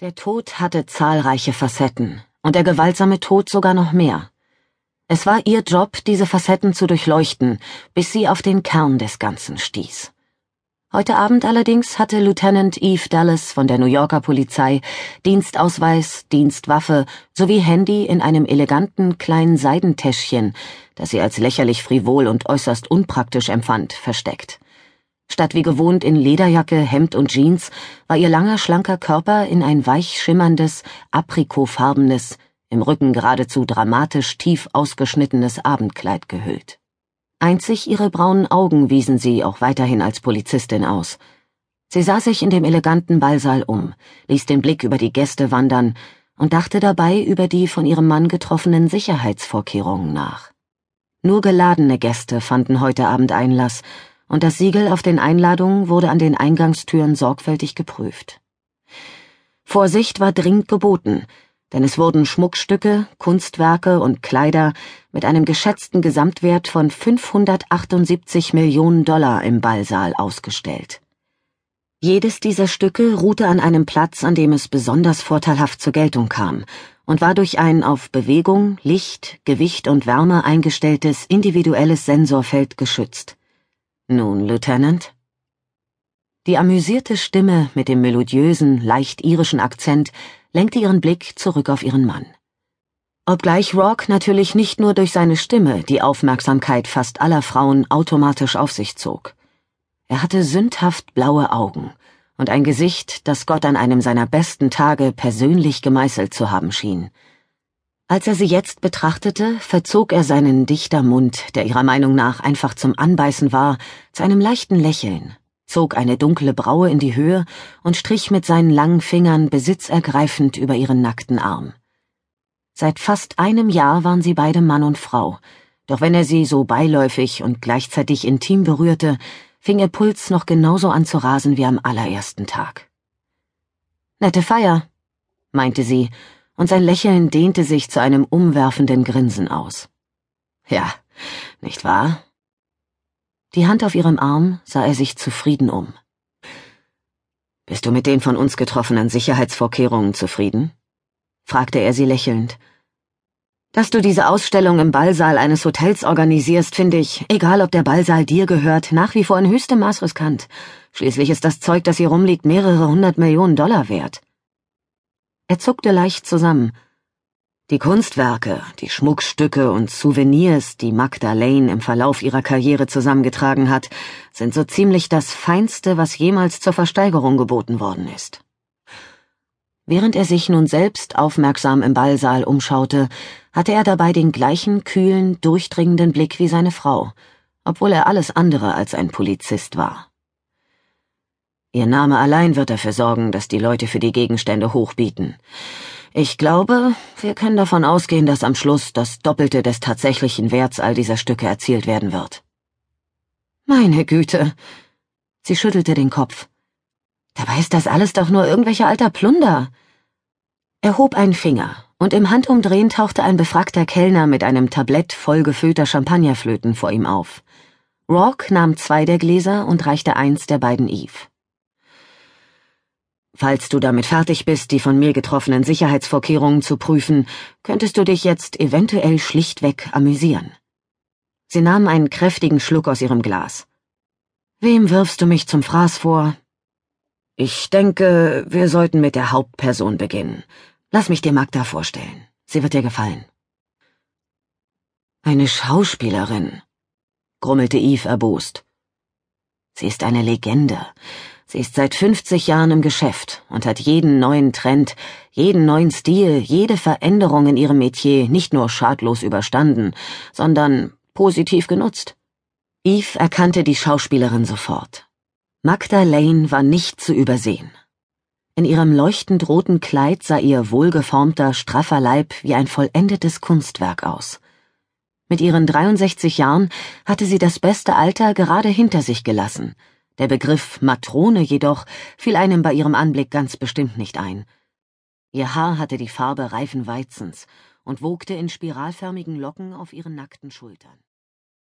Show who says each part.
Speaker 1: Der Tod hatte zahlreiche Facetten und der gewaltsame Tod sogar noch mehr. Es war ihr Job, diese Facetten zu durchleuchten, bis sie auf den Kern des Ganzen stieß. Heute Abend allerdings hatte Lieutenant Eve Dallas von der New Yorker Polizei Dienstausweis, Dienstwaffe sowie Handy in einem eleganten kleinen Seidentäschchen, das sie als lächerlich frivol und äußerst unpraktisch empfand, versteckt. Statt wie gewohnt in Lederjacke, Hemd und Jeans war ihr langer, schlanker Körper in ein weich schimmerndes, aprikofarbenes, im Rücken geradezu dramatisch tief ausgeschnittenes Abendkleid gehüllt. Einzig ihre braunen Augen wiesen sie auch weiterhin als Polizistin aus. Sie sah sich in dem eleganten Ballsaal um, ließ den Blick über die Gäste wandern und dachte dabei über die von ihrem Mann getroffenen Sicherheitsvorkehrungen nach. Nur geladene Gäste fanden heute Abend Einlass, und das Siegel auf den Einladungen wurde an den Eingangstüren sorgfältig geprüft. Vorsicht war dringend geboten, denn es wurden Schmuckstücke, Kunstwerke und Kleider mit einem geschätzten Gesamtwert von 578 Millionen Dollar im Ballsaal ausgestellt. Jedes dieser Stücke ruhte an einem Platz, an dem es besonders vorteilhaft zur Geltung kam und war durch ein auf Bewegung, Licht, Gewicht und Wärme eingestelltes individuelles Sensorfeld geschützt. Nun, Lieutenant? Die amüsierte Stimme mit dem melodiösen, leicht irischen Akzent lenkte ihren Blick zurück auf ihren Mann. Obgleich Rock natürlich nicht nur durch seine Stimme die Aufmerksamkeit fast aller Frauen automatisch auf sich zog. Er hatte sündhaft blaue Augen und ein Gesicht, das Gott an einem seiner besten Tage persönlich gemeißelt zu haben schien. Als er sie jetzt betrachtete, verzog er seinen dichter Mund, der ihrer Meinung nach einfach zum Anbeißen war, zu einem leichten Lächeln, zog eine dunkle Braue in die Höhe und strich mit seinen langen Fingern besitzergreifend über ihren nackten Arm. Seit fast einem Jahr waren sie beide Mann und Frau, doch wenn er sie so beiläufig und gleichzeitig intim berührte, fing ihr Puls noch genauso an zu rasen wie am allerersten Tag. Nette Feier, meinte sie, und sein Lächeln dehnte sich zu einem umwerfenden Grinsen aus. Ja, nicht wahr? Die Hand auf ihrem Arm sah er sich zufrieden um. Bist du mit den von uns getroffenen Sicherheitsvorkehrungen zufrieden? fragte er sie lächelnd. Dass du diese Ausstellung im Ballsaal eines Hotels organisierst, finde ich, egal ob der Ballsaal dir gehört, nach wie vor in höchstem Maß riskant. Schließlich ist das Zeug, das hier rumliegt, mehrere hundert Millionen Dollar wert. Er zuckte leicht zusammen. Die Kunstwerke, die Schmuckstücke und Souvenirs, die Magda Lane im Verlauf ihrer Karriere zusammengetragen hat, sind so ziemlich das Feinste, was jemals zur Versteigerung geboten worden ist. Während er sich nun selbst aufmerksam im Ballsaal umschaute, hatte er dabei den gleichen kühlen, durchdringenden Blick wie seine Frau, obwohl er alles andere als ein Polizist war. Ihr Name allein wird dafür sorgen, dass die Leute für die Gegenstände hochbieten. Ich glaube, wir können davon ausgehen, dass am Schluss das Doppelte des tatsächlichen Werts all dieser Stücke erzielt werden wird. Meine Güte. Sie schüttelte den Kopf. Dabei ist das alles doch nur irgendwelcher alter Plunder. Er hob einen Finger, und im Handumdrehen tauchte ein befragter Kellner mit einem Tablett voll gefüllter Champagnerflöten vor ihm auf. Rock nahm zwei der Gläser und reichte eins der beiden Eve. Falls du damit fertig bist, die von mir getroffenen Sicherheitsvorkehrungen zu prüfen, könntest du dich jetzt eventuell schlichtweg amüsieren. Sie nahm einen kräftigen Schluck aus ihrem Glas. Wem wirfst du mich zum Fraß vor? Ich denke, wir sollten mit der Hauptperson beginnen. Lass mich dir Magda vorstellen. Sie wird dir gefallen. Eine Schauspielerin, grummelte Eve erbost. Sie ist eine Legende. Sie ist seit 50 Jahren im Geschäft und hat jeden neuen Trend, jeden neuen Stil, jede Veränderung in ihrem Metier nicht nur schadlos überstanden, sondern positiv genutzt. Eve erkannte die Schauspielerin sofort. Magda Lane war nicht zu übersehen. In ihrem leuchtend roten Kleid sah ihr wohlgeformter, straffer Leib wie ein vollendetes Kunstwerk aus. Mit ihren 63 Jahren hatte sie das beste Alter gerade hinter sich gelassen – der Begriff Matrone jedoch fiel einem bei ihrem Anblick ganz bestimmt nicht ein. Ihr Haar hatte die Farbe reifen Weizens und wogte in spiralförmigen Locken auf ihren nackten Schultern.